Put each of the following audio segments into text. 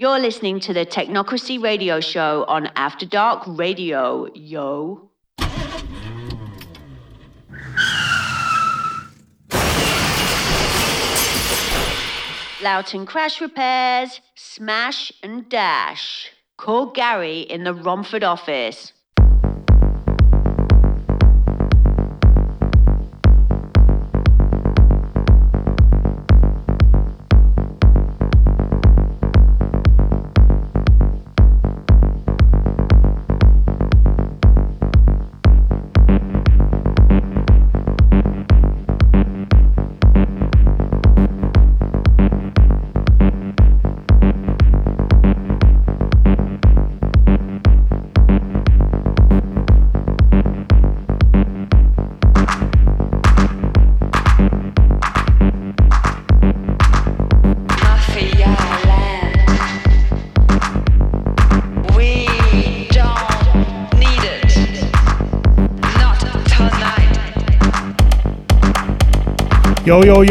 You're listening to the Teknocracy Radio Show on After Dark Radio, yo. Loughton Crash Repairs, Smash and Dash. Call Gary in the Romford office. Boy.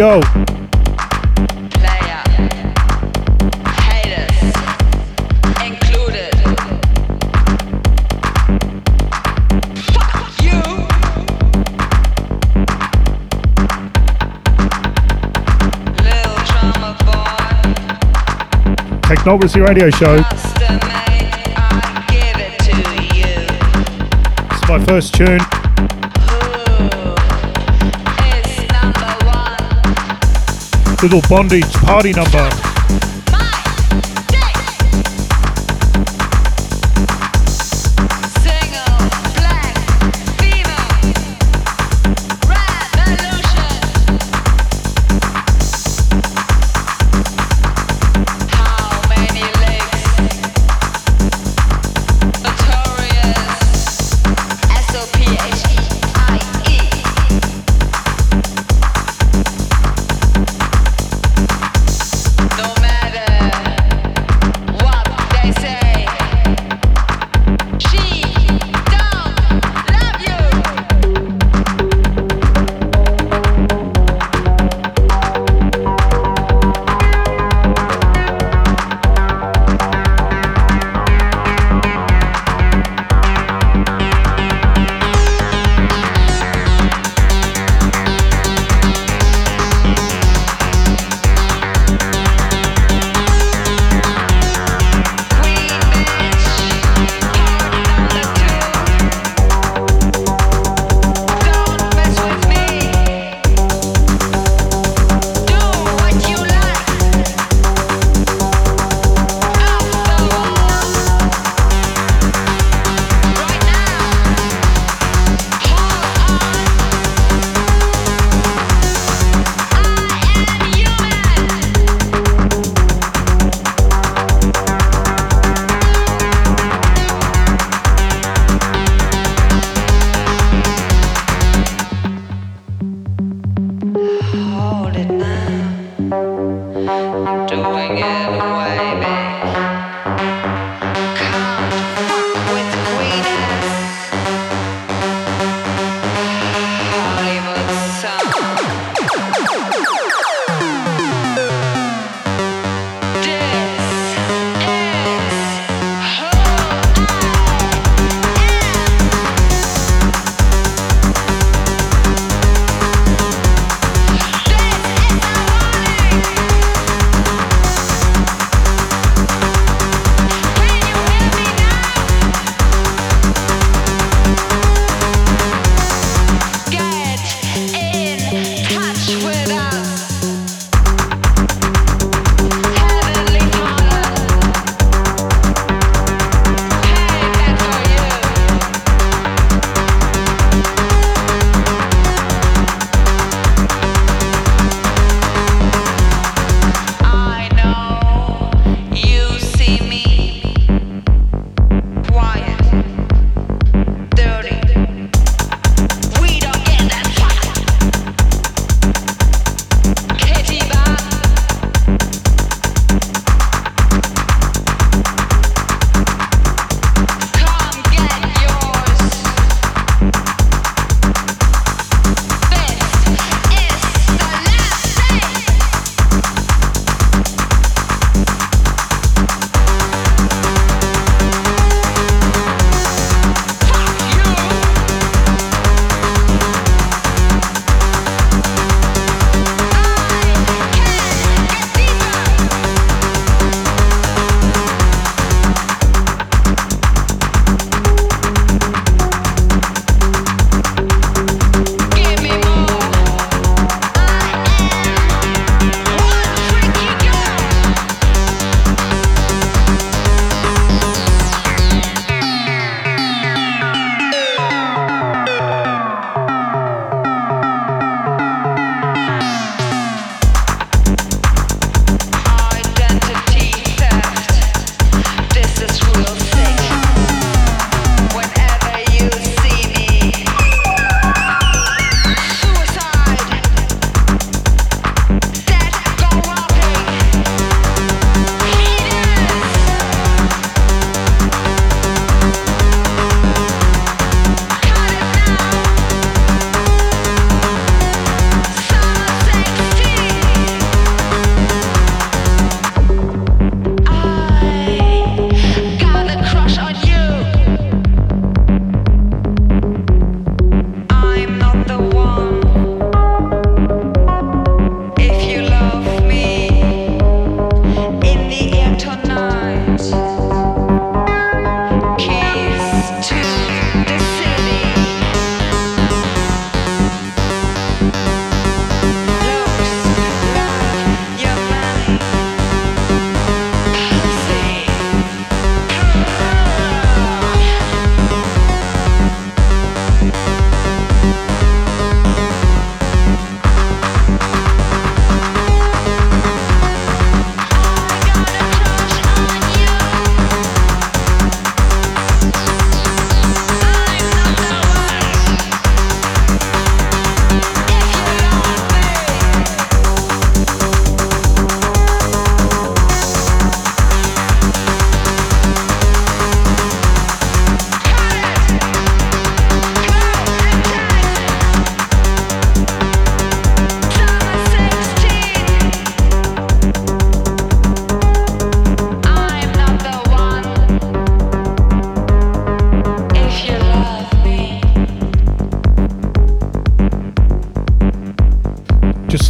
Teknocracy Radio Show. Custom made. I give it to you. It's my first tune. Little Bondage party number.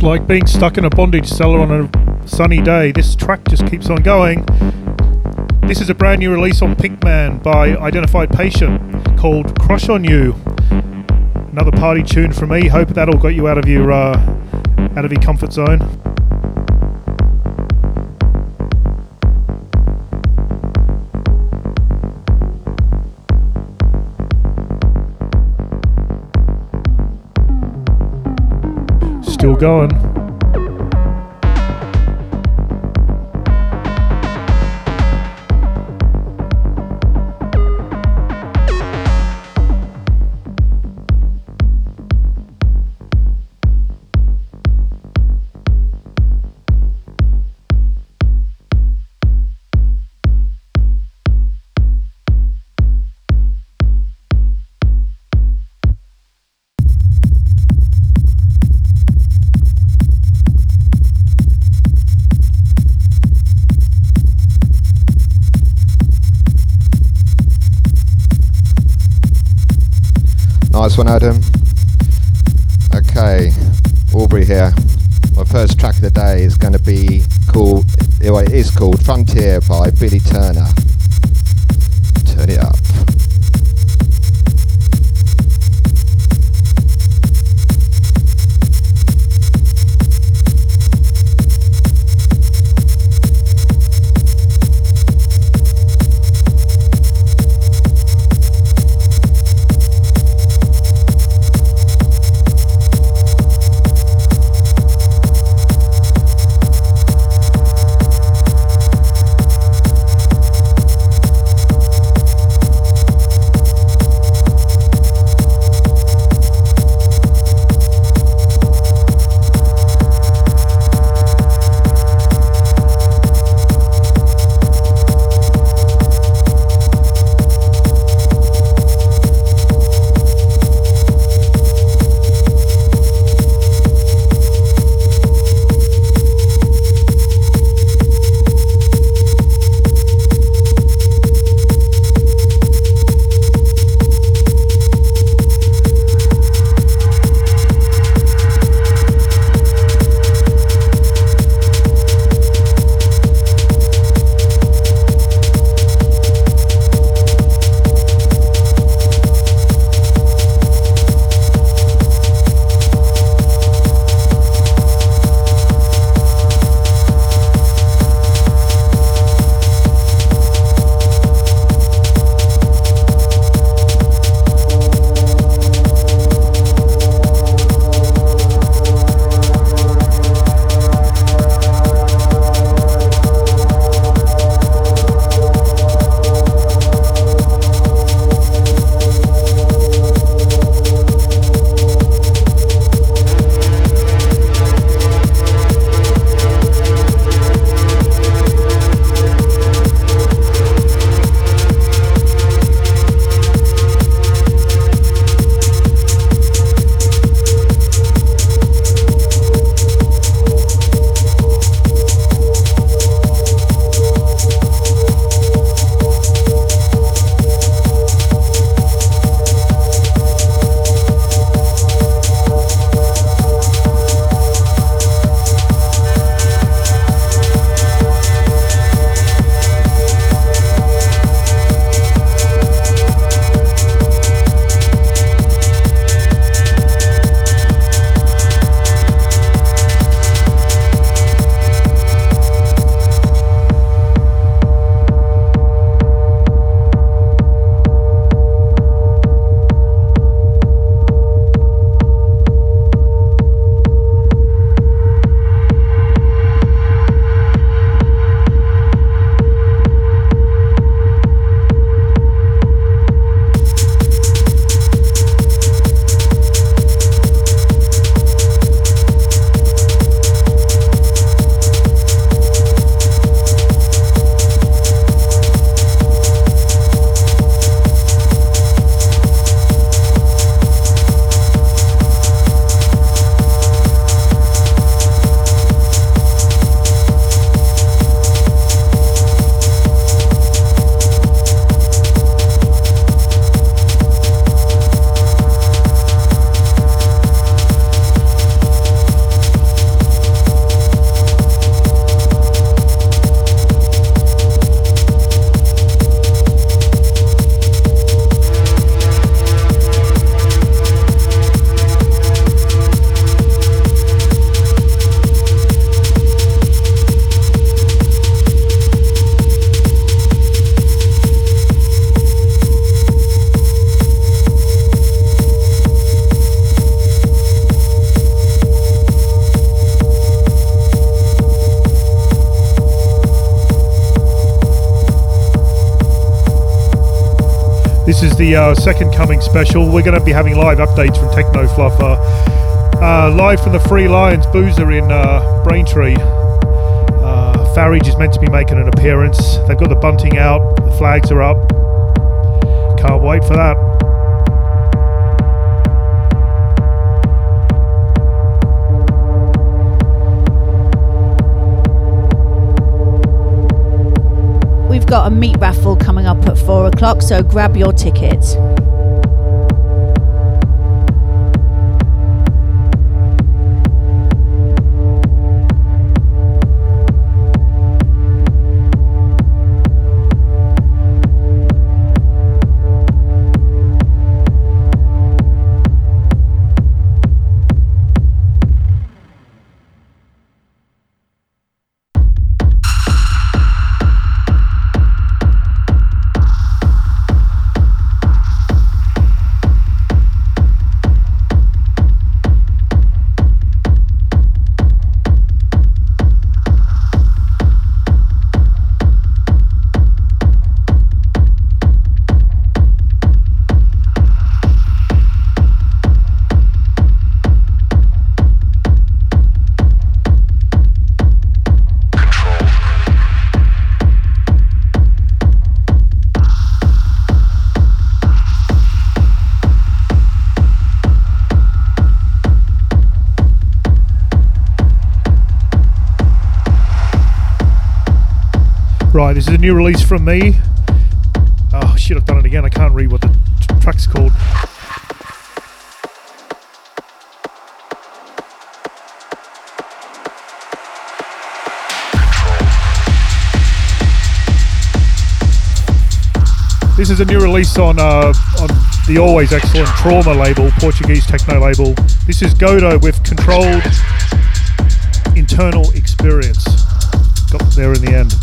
Like being stuck in a bondage cellar on a sunny day. This track just keeps on going. This is a brand new release on Pinkman by Identified Patient called Crush on You. Another party tune from me. Hope that all got you out of your uh, out of your comfort zone. Still going. Nice one, Adam. Okay, Aubrey here. My first track of the day is going to be called, well, it is called Frontier by Billy Turner. Turn it up. The uh, second coming special. We're going to be having live updates from Techno Fluffer. Uh, live from the Free Lions Boozer in uh, Braintree. Uh, Farage is meant to be making an appearance. They've got the bunting out, the flags are up. Can't wait for that. Got a meat raffle coming up at four o'clock, so grab your tickets. This is a new release from me. Oh shit, I've done it again. I can't read what the t- track's called. This is a new release on uh, on the always excellent Trauma label, Portuguese techno label. This is Godo with controlled internal experience. Got there in the end.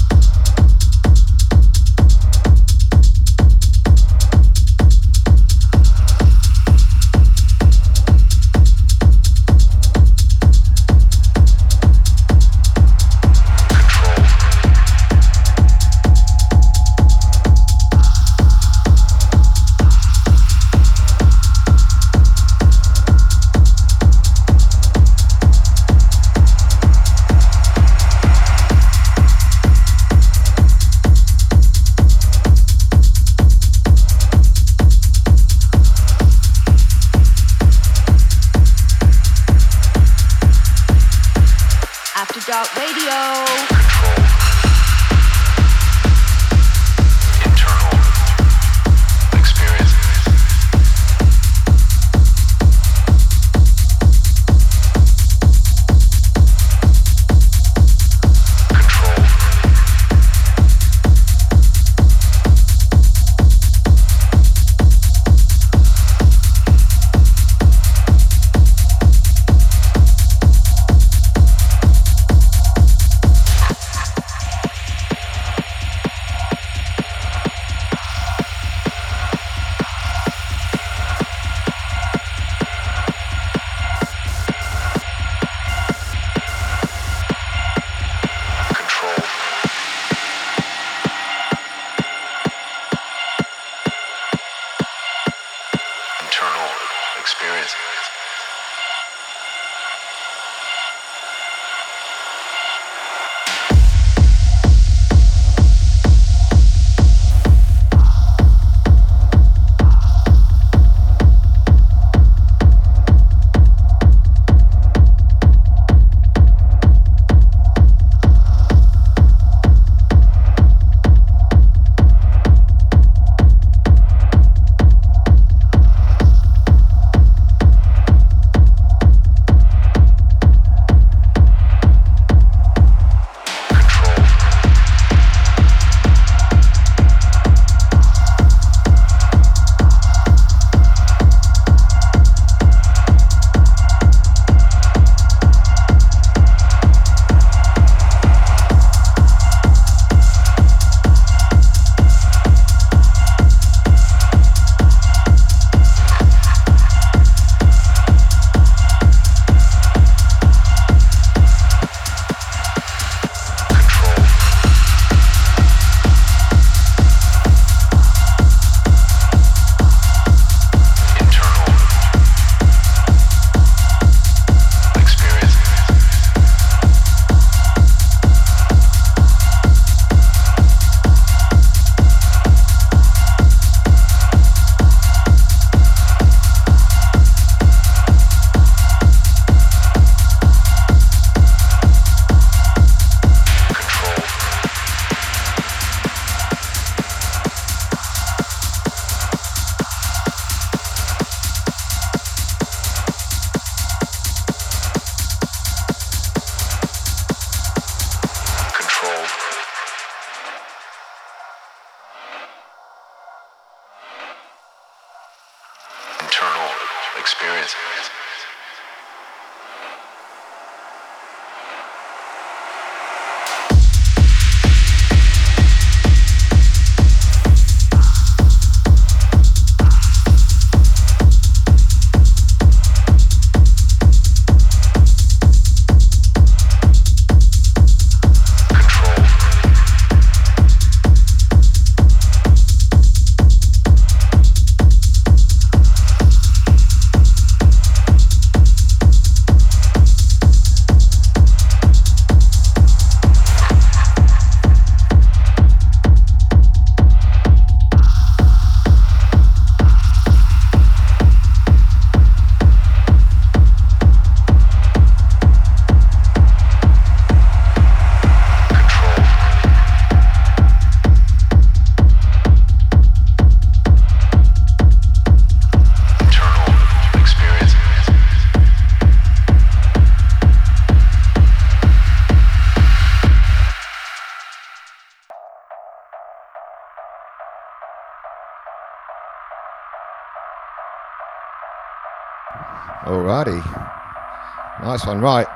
Alrighty. Nice one. Right.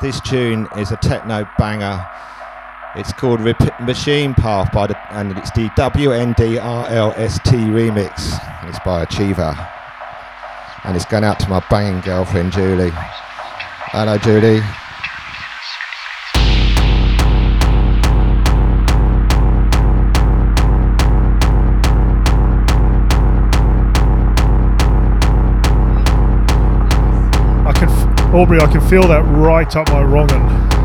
This tune is a techno banger. It's called Rep- Machine Path by the, and it's the WNDRLST remix. It's by Achiever. And it's going out to my banging girlfriend Julie. Hello Julie. Aubrey, I can feel that right up my wrong'un.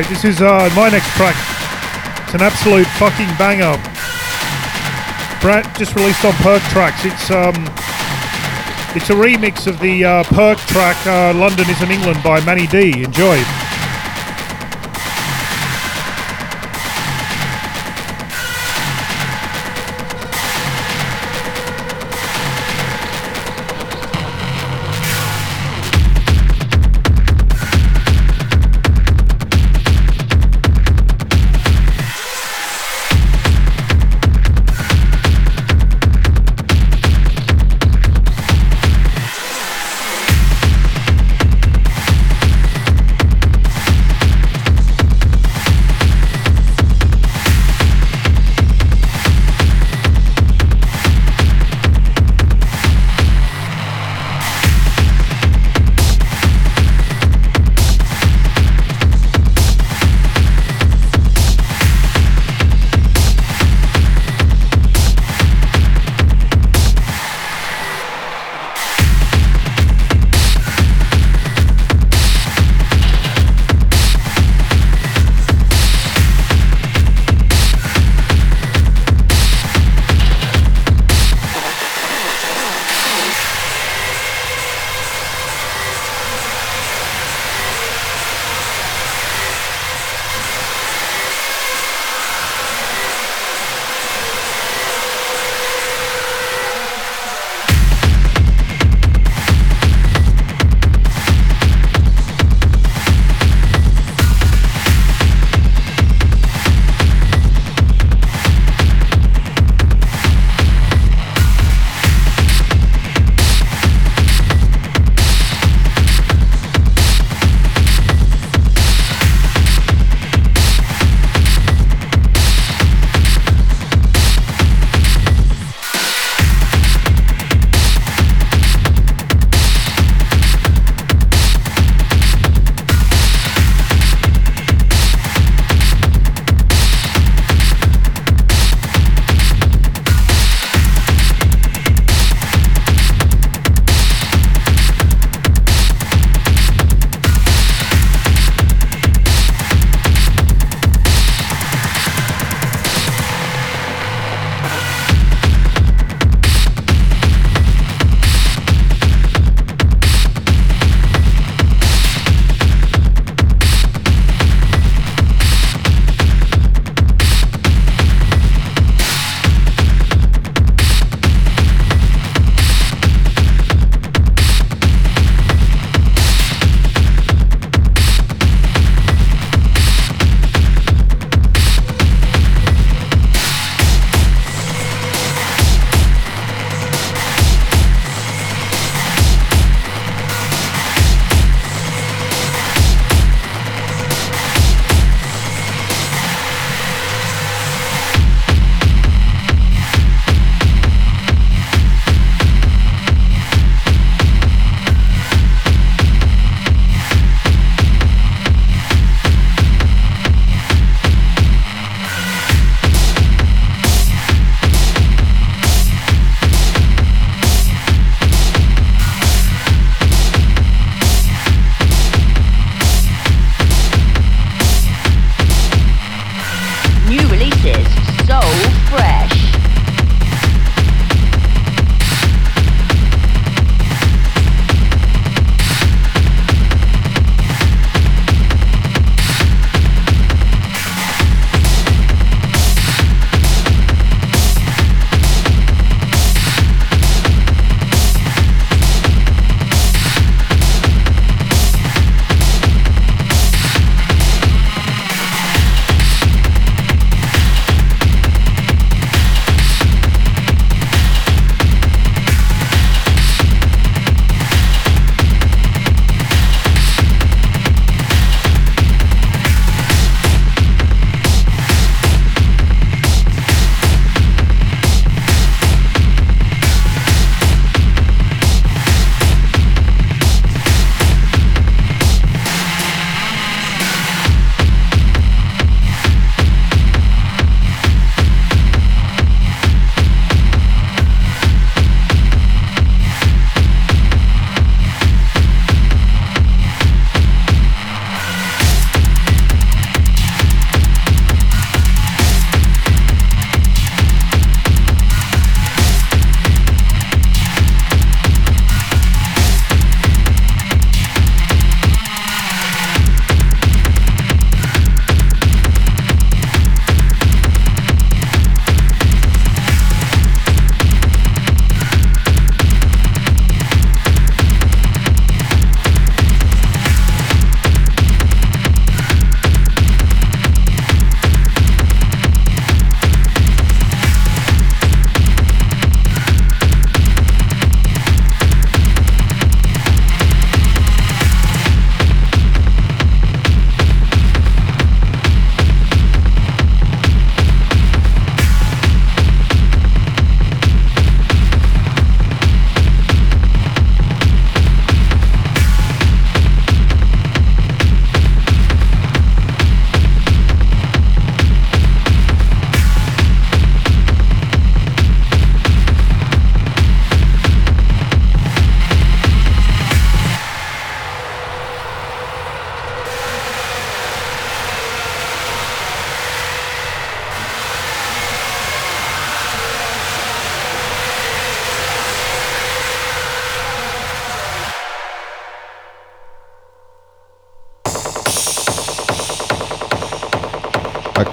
Right, this is uh, my next track. It's an absolute fucking banger. Brad just released on Perc Trax. It's um, it's a remix of the uh, Perc track uh, "London Isn't England" by Manni Dee. Enjoy.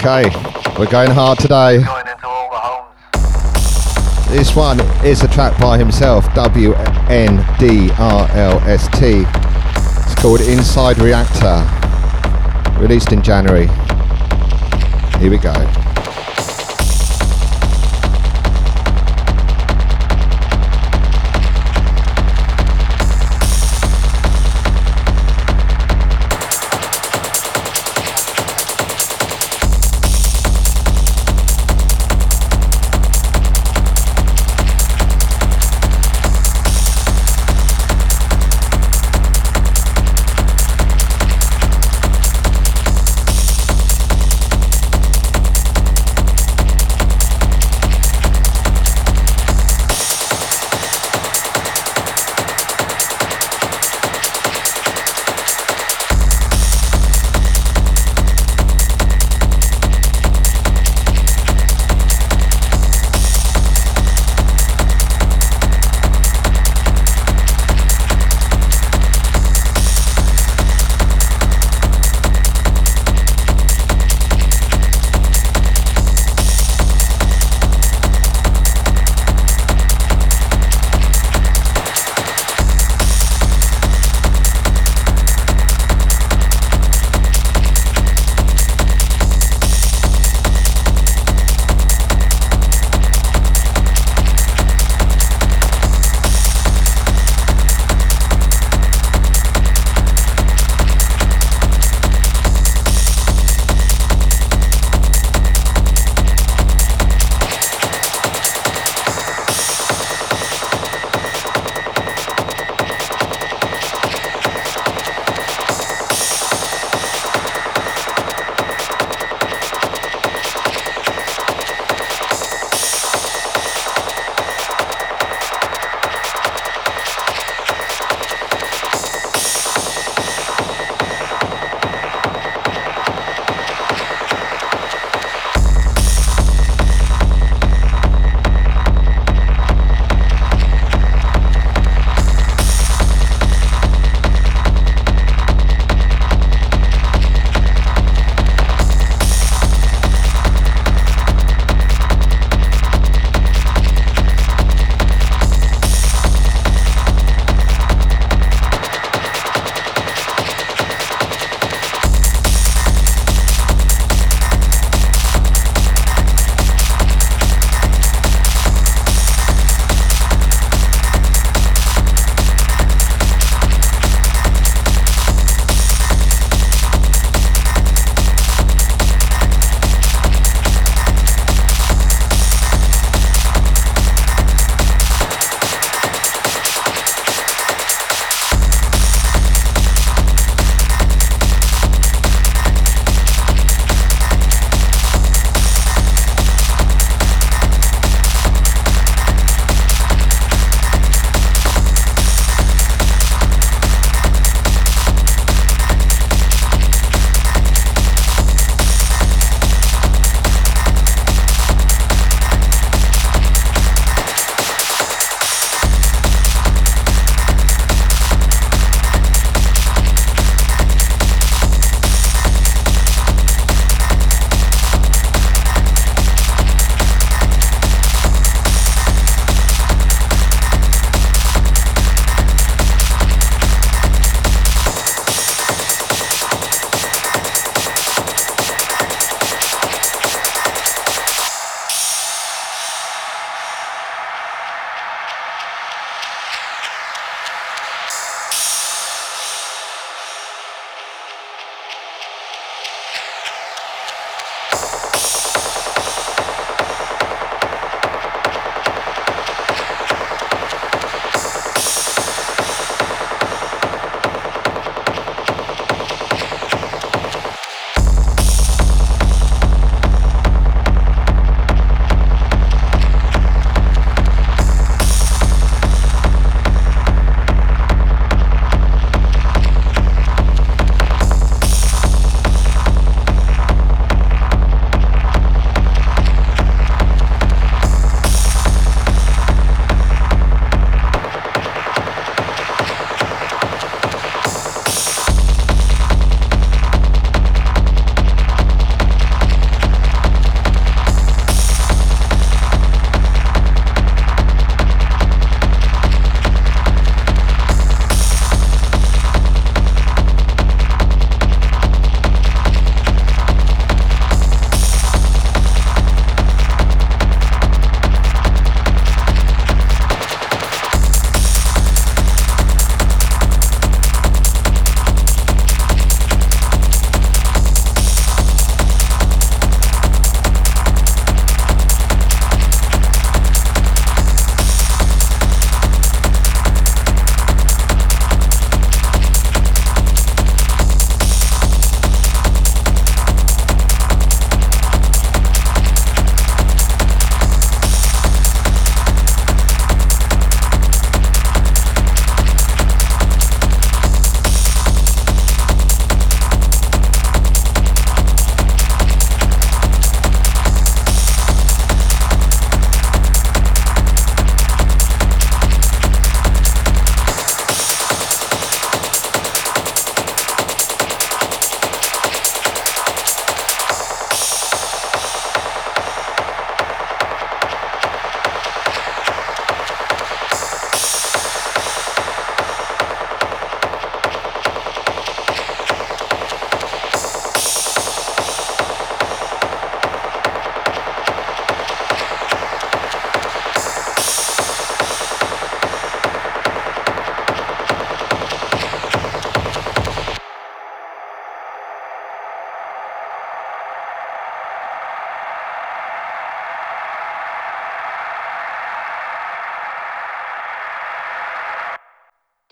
Okay, we're going hard today. Going into all the homes. This one is a track by himself, W N D R L S T. It's called Inside Reaktor, released in January. Here we go.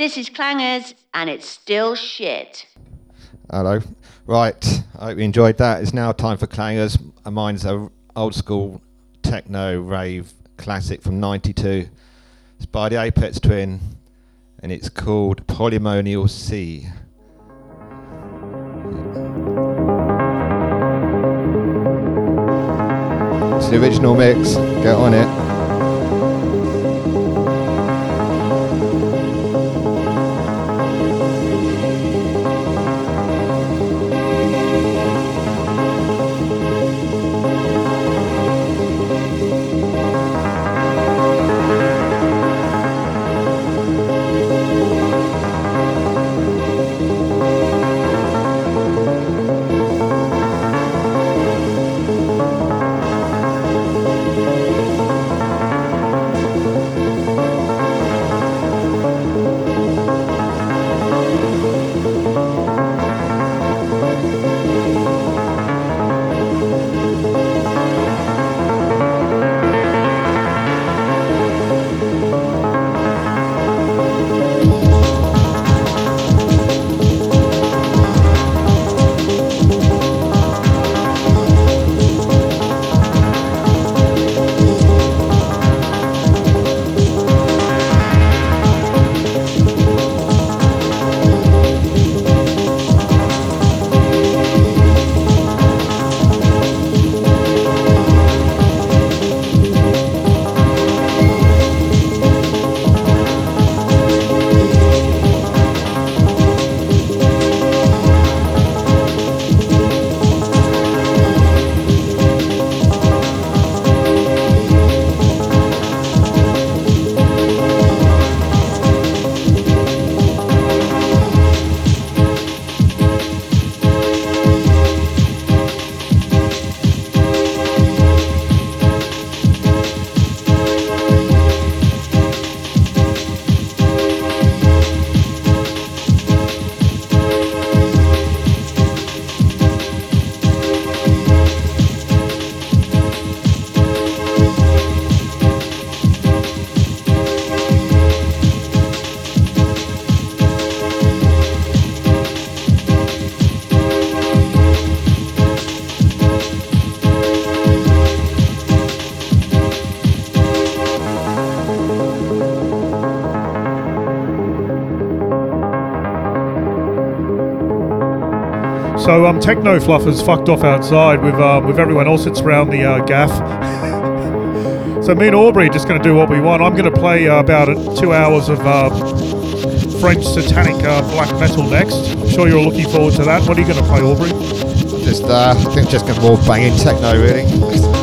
This is Clangers, and it's still shit. Hello. Right. I hope you enjoyed that. It's now time for clangers. Mine's a old school techno rave classic from '92. It's by the Aphex Twin, and it's called Polynomial-C. It's the original mix. Get on it. Um, Techno Fluff has fucked off outside with um, with everyone else that's around the uh, gaff. so me and Aubrey are just going to do what we want. I'm going to play uh, about uh, two hours of uh, French satanic uh, black metal next. I'm sure you're looking forward to that. What are you going to play, Aubrey? Just, uh, I think just going to more banging techno, really.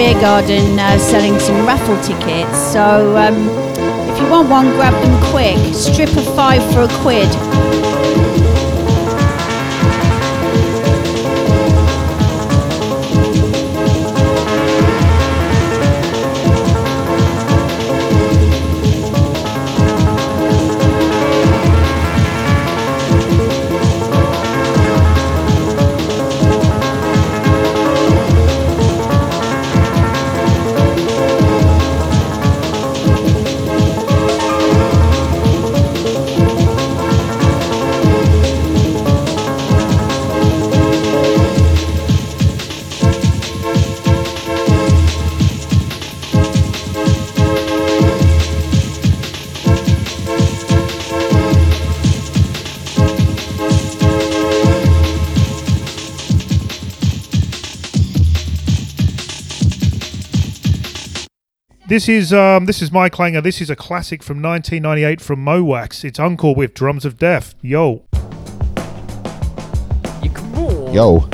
Beer garden uh, selling some raffle tickets. So um, if you want one, grab them quick. Strip of five for a quid. This is um, this is my clanger. This is a classic from 1998 from Mo Wax. It's UNKLE with Drums of Death. Yo. Yo.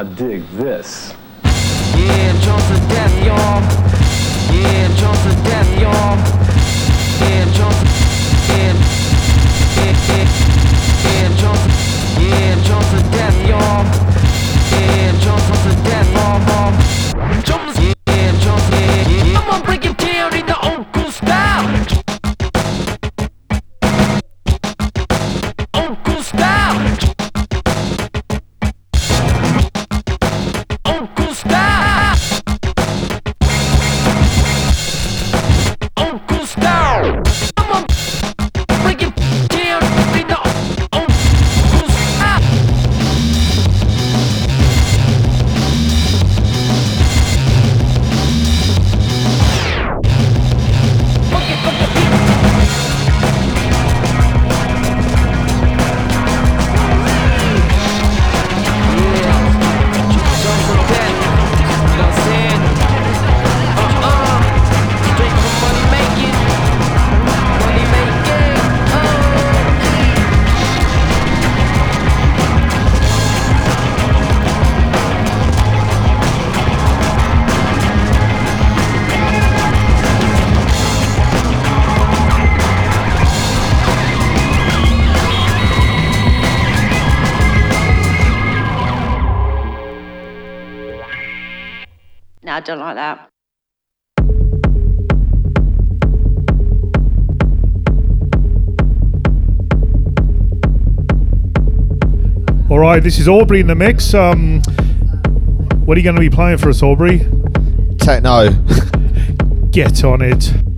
Now dig this. don't like that. All right, this is Aubrey in the mix. Um, what are you going to be playing for us, Aubrey? Techno. Get on it.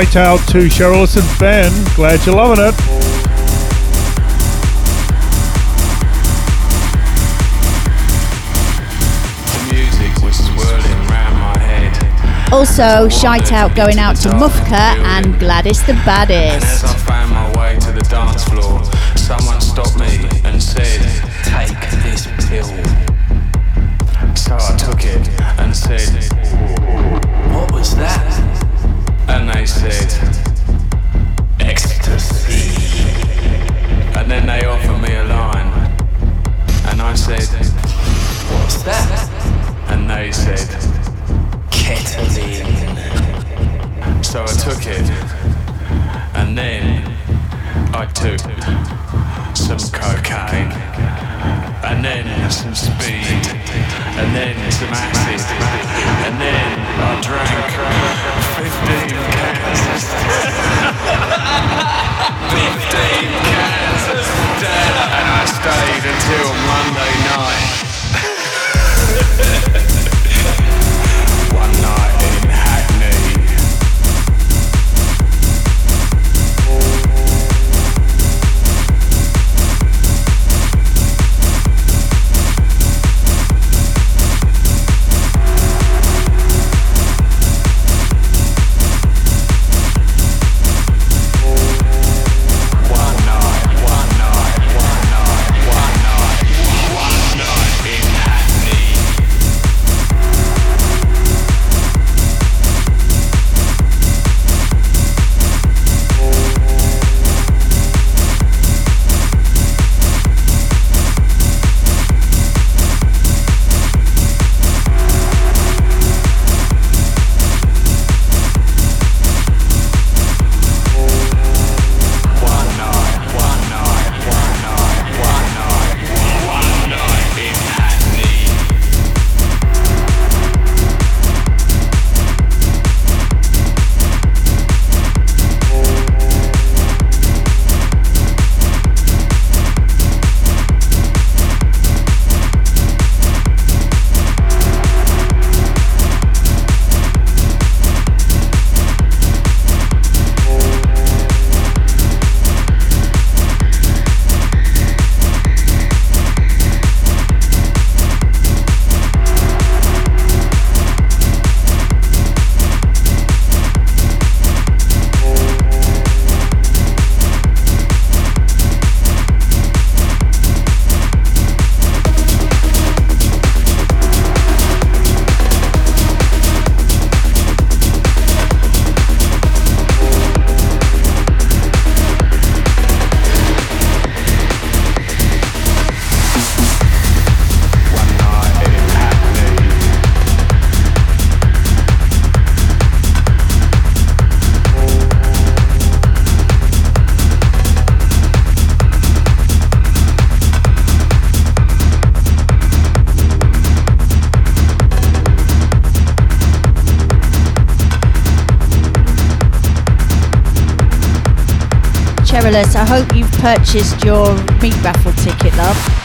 Hightail to Cheryl and Ben. Glad you're loving it. Also, shout out going out to Mufka and Gladys the Baddest. Someone stopped me Ketamine. So I took it. And then I took some cocaine, and then some speed, and then some acid, and then I drank 15 cans. 15 cans Stella, and I stayed until Monday night. Cherylus, I hope you've purchased your meat raffle ticket, love.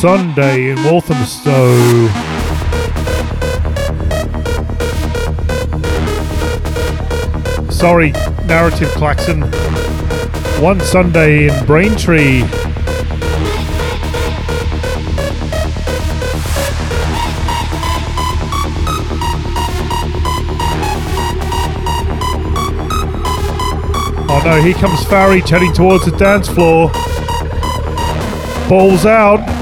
Sunday in Walthamstow. Sorry, narrative klaxon. One Sunday in Braintree. Oh no, here comes Farage heading towards the dance floor. Balls out.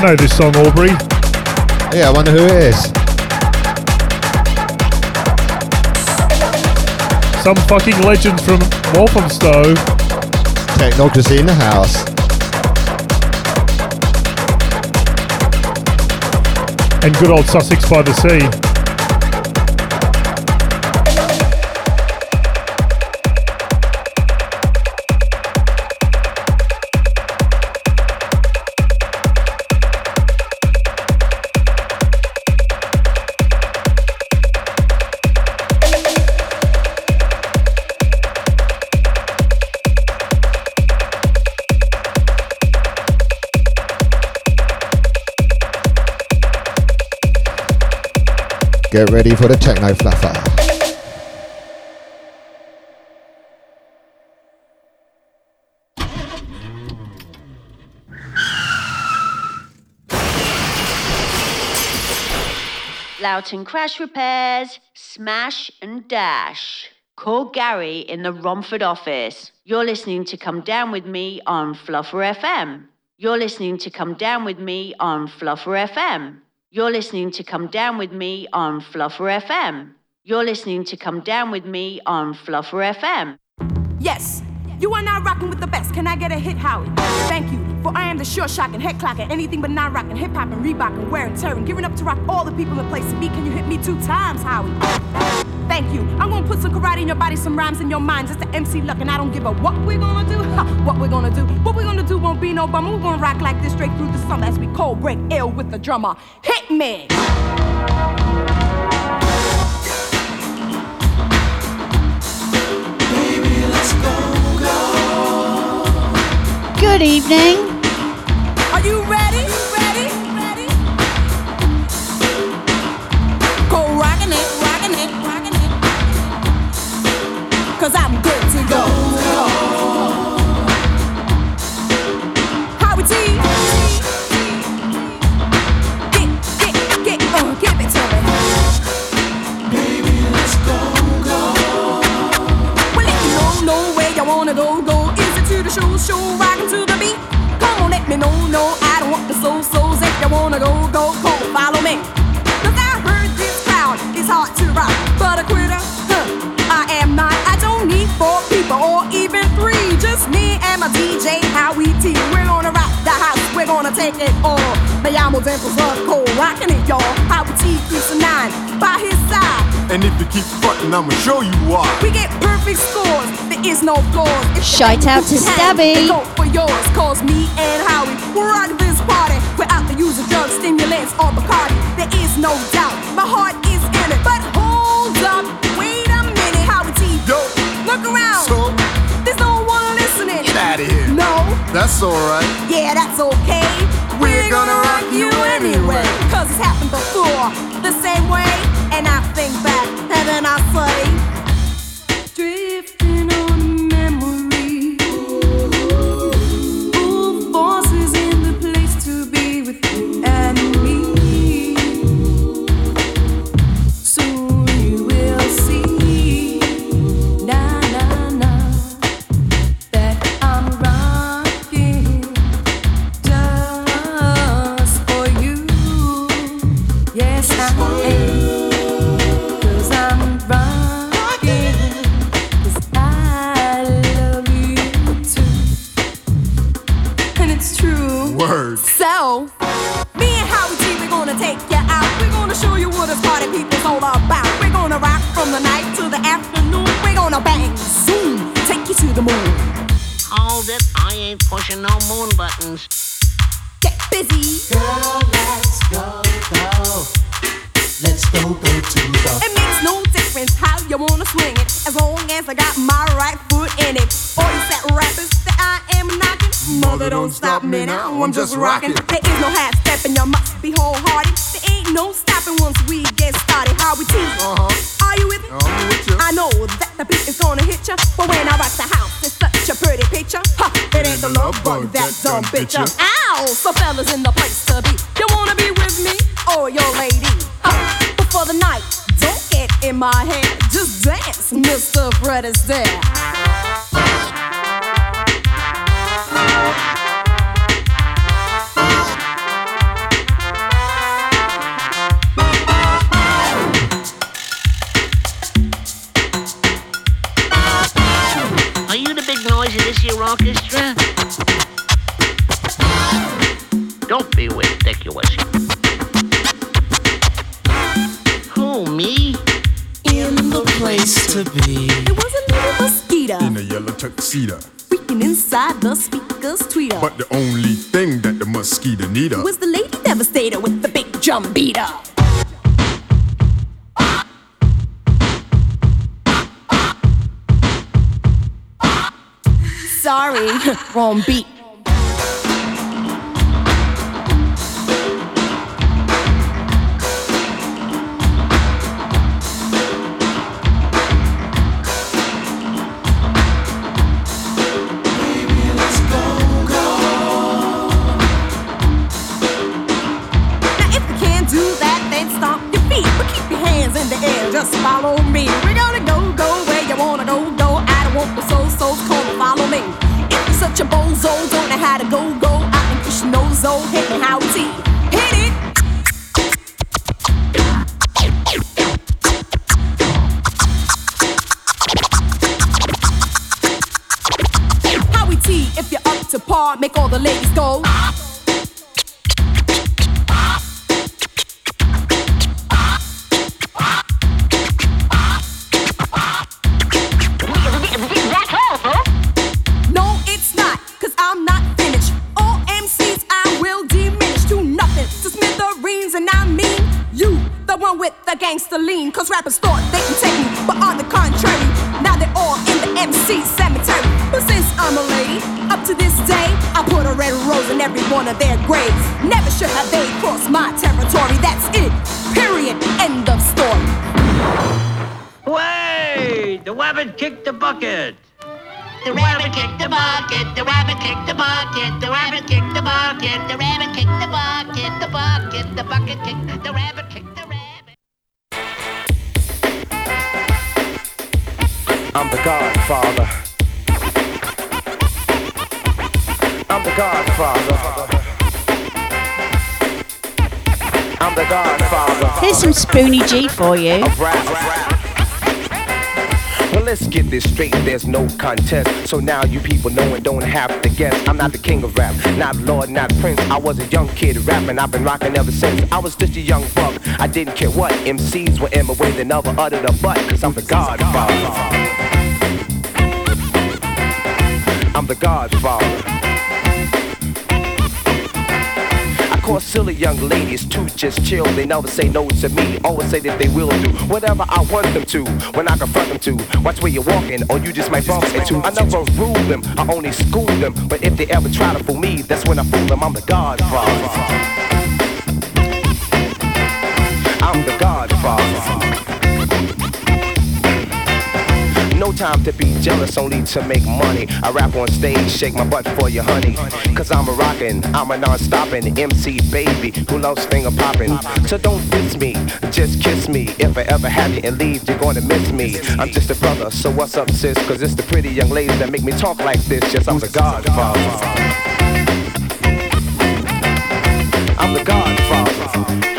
I know this song, Aubrey. Yeah, I wonder who it is. Some fucking legends from Walthamstow. Teknocracy in the house. And good old Sussex by the Sea. Get ready for the techno fluffer. Loughton Crash Repairs, Smash and Dash. Call Gary in the Romford office. You're listening to Come Down With Me on Fluffer FM. You're listening to Come Down With Me on Fluffer FM. You're listening to Come Down With Me on Fluffer FM. You're listening to Come Down With Me on Fluffer FM. Yes, you are not rocking with the best. Can I get a hit, Howie? Thank you, for I am the sure shocking, head clacking, anything but non rocking, hip hop and Reebok and wear and tear and giving up to rock all the people in place to me. Can you hit me two times, Howie? Thank you. I'm gonna put some karate in your body, some rhymes in your mind. Just the MC luck, and I don't give a what we're gonna do. Ha, what we're gonna do. What we're gonna do won't be no bummer. We're gonna rock like this straight through the summer as we cold break ill with the drummer. Hit me! Good evening. Are you ready? Ready? Ready? Go rockin' it, rockin' it, rockin' it. Cause I'm good to go. T. Get, get, get, uh, give it to me. Baby, let's go, go. Well, if you don't know where you wanna go, go. Show, rockin' to the beat? Come on, let me know, no, I don't want the soul, souls. If you wanna go, go, go, follow me. Cause I heard this crowd is hard to rock, but a quitter, huh, I am not. I don't need four people or even three, just me and my DJ Howie Tee. We're gonna rock we're gonna take it all. Me llamo Dimples of Cole, rocking it, y'all. Howie Tee keeps a nine by his side. And if you keep frontin', I'ma show you why. We get perfect scores, there is no flaws. If Shout out to can, Stabby. then Go for yours, cause me and Howie, we're rock this party without the use of drugs, stimulants, or Bacardi. There is no doubt, my heart is in it. But hold up, wait a minute, Howie Tee. Yo, Look around, so No, That's alright. yeah, that's okay. We're gonna rock you anyway. Cause it's happened before, the same way. And I think back, and then I say, Godfather. I'm the Godfather. Here's some Spoonie G for you. Well, let's get this straight, there's no contest. So now you people know and don't have to guess. I'm not the king of rap, not Lord, not Prince. I was a young kid rapping, I've been rocking ever since. I was just a young buck, I didn't care what. MCs were in my way, they never uttered a butt, cause I'm the Godfather. I'm the Godfather. Call silly young ladies too just chill. They never say no to me. Always say that they will do whatever I want them to. When I confront them to, watch where you're walking, or you just might bump into. I never rule them, I only school them. But if they ever try to fool me, that's when I fool them. I'm the Godfather. I'm the Godfather. No time to be jealous, only to make money. I rap on stage, shake my butt for you, honey. Cause I'm a rockin', I'm a non-stoppin' MC baby who loves finger popping. So don't diss me, just kiss me. If I ever have you and leave, you're gonna miss me. I'm just a brother, so what's up, sis? Cause it's the pretty young ladies that make me talk like this. Yes, I'm the godfather. I'm the godfather.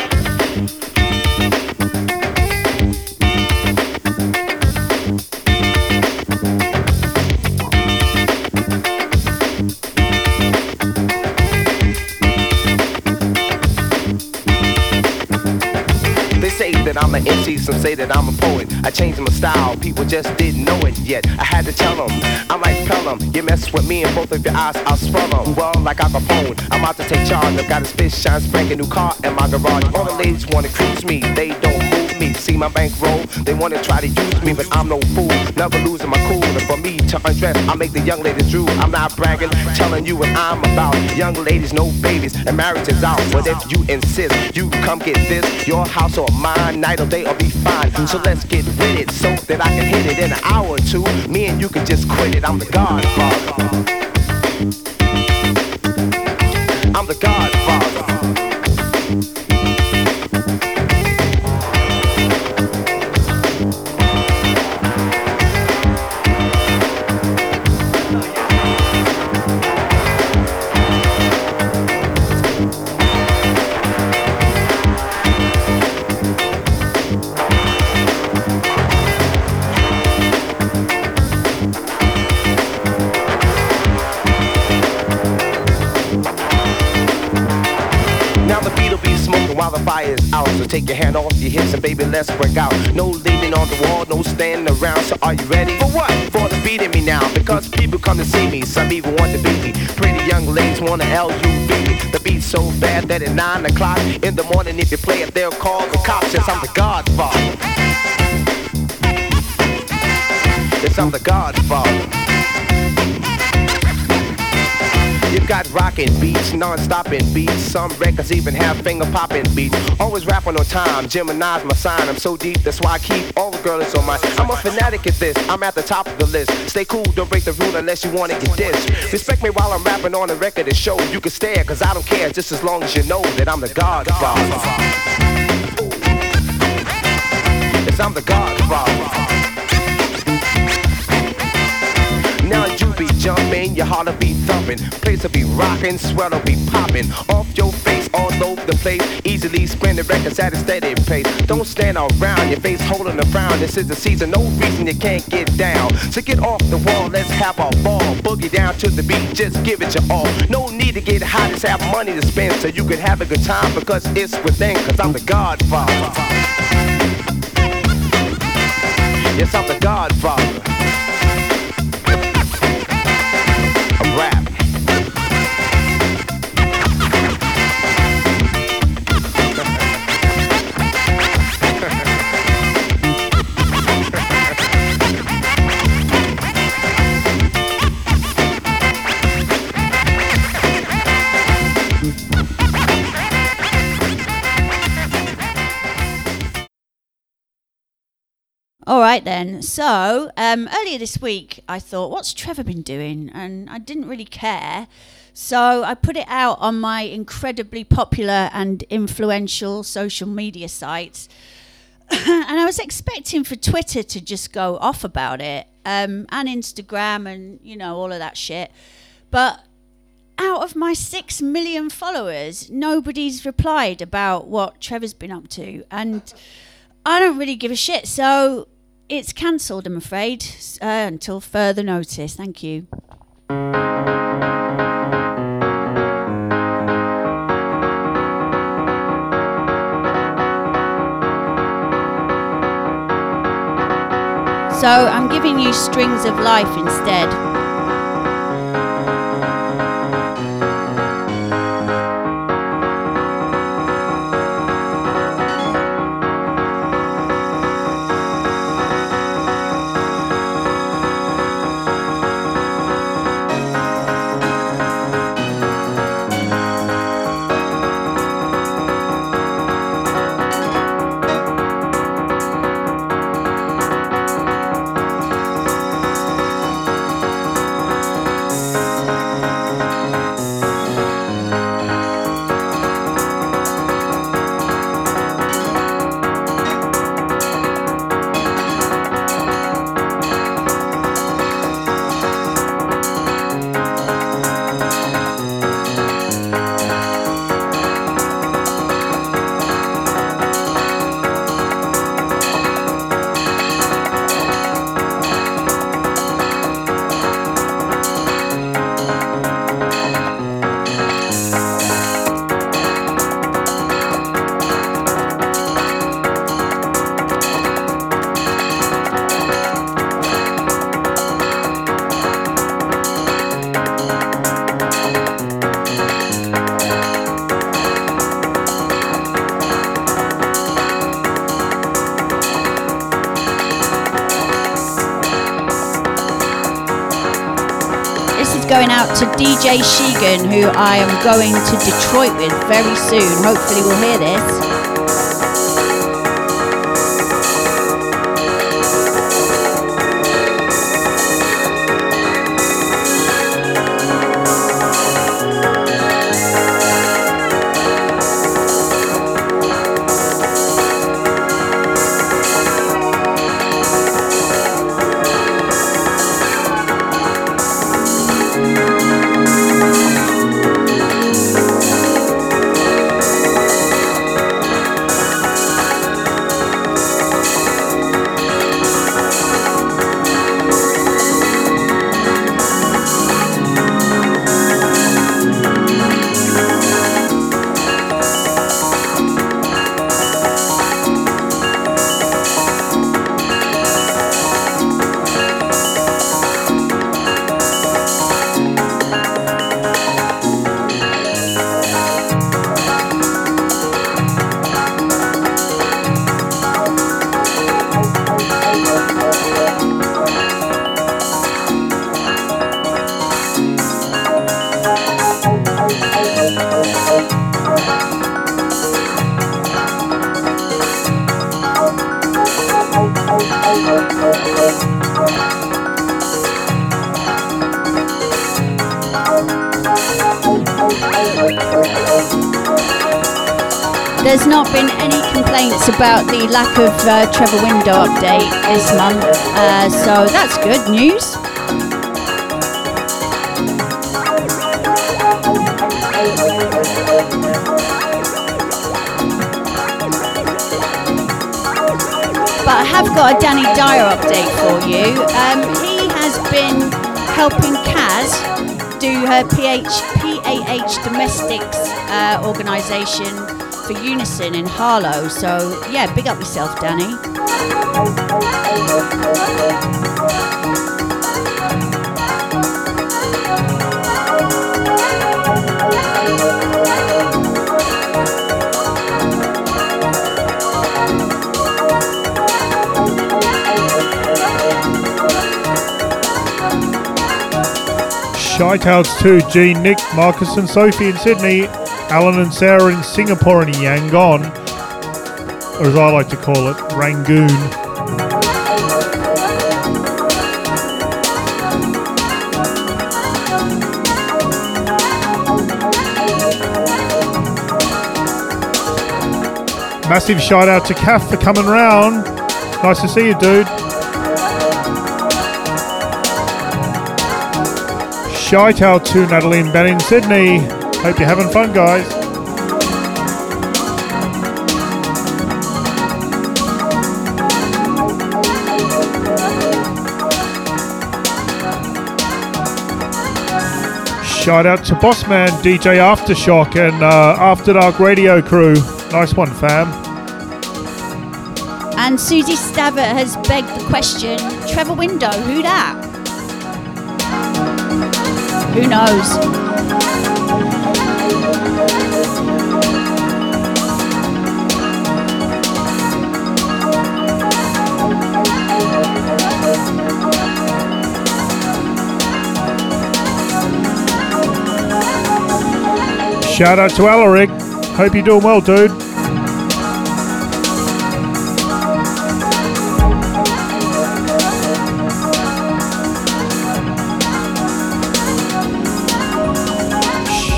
Some say that I'm a poet. I changed my style, people just didn't know it yet. I had to tell them, I might like Pelham. You mess with me and both of your eyes, I'll spell them. Well, like Al Capone, I'm out to take charge. I've got a fish shine, spanking new car in my garage. All the ladies wanna cruise me, they don't me. See my bankroll, they wanna try to use me, but I'm no fool. Never losing my cool. And for me to undress, I make the young ladies drool. I'm not bragging, telling you what I'm about. Young ladies, no babies, and marriage is out. But if you insist, you come get this, your house or mine, night or day, or be fine. So let's get with it, so that I can hit it in an hour or two. Me and you can just quit it. I'm the Godfather. I'm the Godfather. Take your hand off your hips and baby, let's break out. No leaning on the wall, no standing around. So are you ready? For what? For the beat in me now. Because people come to see me, some even want to beat me. Pretty young ladies LUB me. The beat's so bad that at 9 o'clock in the morning, if you play it, they'll call the cops. Yes, I'm the Godfather. Yes, I'm the Godfather. Got rockin' beats, non-stopping beats. Some records even have finger popping beats. Always rapping on time. Gemini's my sign. I'm so deep, that's why I keep all the girls on my. I'm a fanatic at this. I'm at the top of the list. Stay cool, don't break the rule unless you wanna get dissed. Respect me while I'm rapping on the record and show. You can stare, cause I don't care, just as long as you know that I'm the Godfather. Yes, I'm the Godfather. Be jumping, your heart'll be thumping, place will be rocking, sweat'll be popping, off your face all over the place, easily spin the records at a steady pace. Don't stand around, your face holding a frown. This is the season, no reason you can't get down. So get off the wall, let's have a ball, boogie down to the beat, just give it your all. No need to get hot, just have money to spend so you can have a good time because it's within, cause I'm the Godfather. Yes, I'm the Godfather. Right then. So um, earlier this week, I thought, what's Trevor been doing? And I didn't really care. So I put it out on my incredibly popular and influential social media sites. and I was expecting for Twitter to just go off about it, um, and Instagram, and you know all of that shit. But out of my six million followers, nobody's replied about what Trevor's been up to, and I don't really give a shit. So it's cancelled, I'm afraid, uh, until further notice. Thank you. So I'm giving you strings of life instead. DJ Sheegan, who I am going to Detroit with very soon. Hopefully, we'll hear this. Lack of uh, Trevor Window update this month, uh, so that's good news. But I have got a Danny Dyer update for you. Um, he has been helping Kaz do her PH, PAH Domestics uh, organisation for Unison in Harlow. So, yeah, big up yourself, Danny. Shitouts to Jean, Nick, Marcus, and Sophie in Sydney, Alan and Sarah in Singapore and Yangon, or as I like to call it, Rangoon. Massive shout out to Kath for coming round. Nice to see you, dude. Shout out to Natalie and Ben in Sydney. Hope you're having fun, guys. Shout out to Bossman, DJ Aftershock, and uh, After Dark Radio crew. Nice one, fam. And Susie Stabbert has begged the question Trevor Window, who that? Who knows? Shout out to Alaric. Hope you're doing well, dude.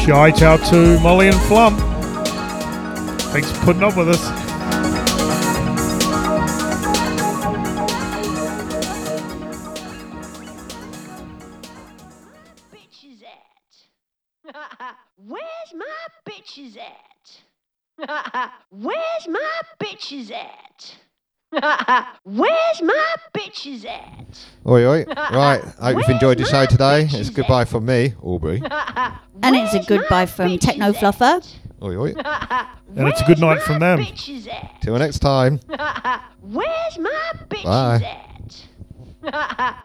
Shout out to Molly and Flump. Thanks for putting up with us. Oi, oi. Right, hope you've enjoyed the show today. It's goodbye from me, Aubrey. And it's a goodbye from Techno Fluffer. Oi, oi. And it's a good night from them. Till next time. Where's my bitches Bye. at?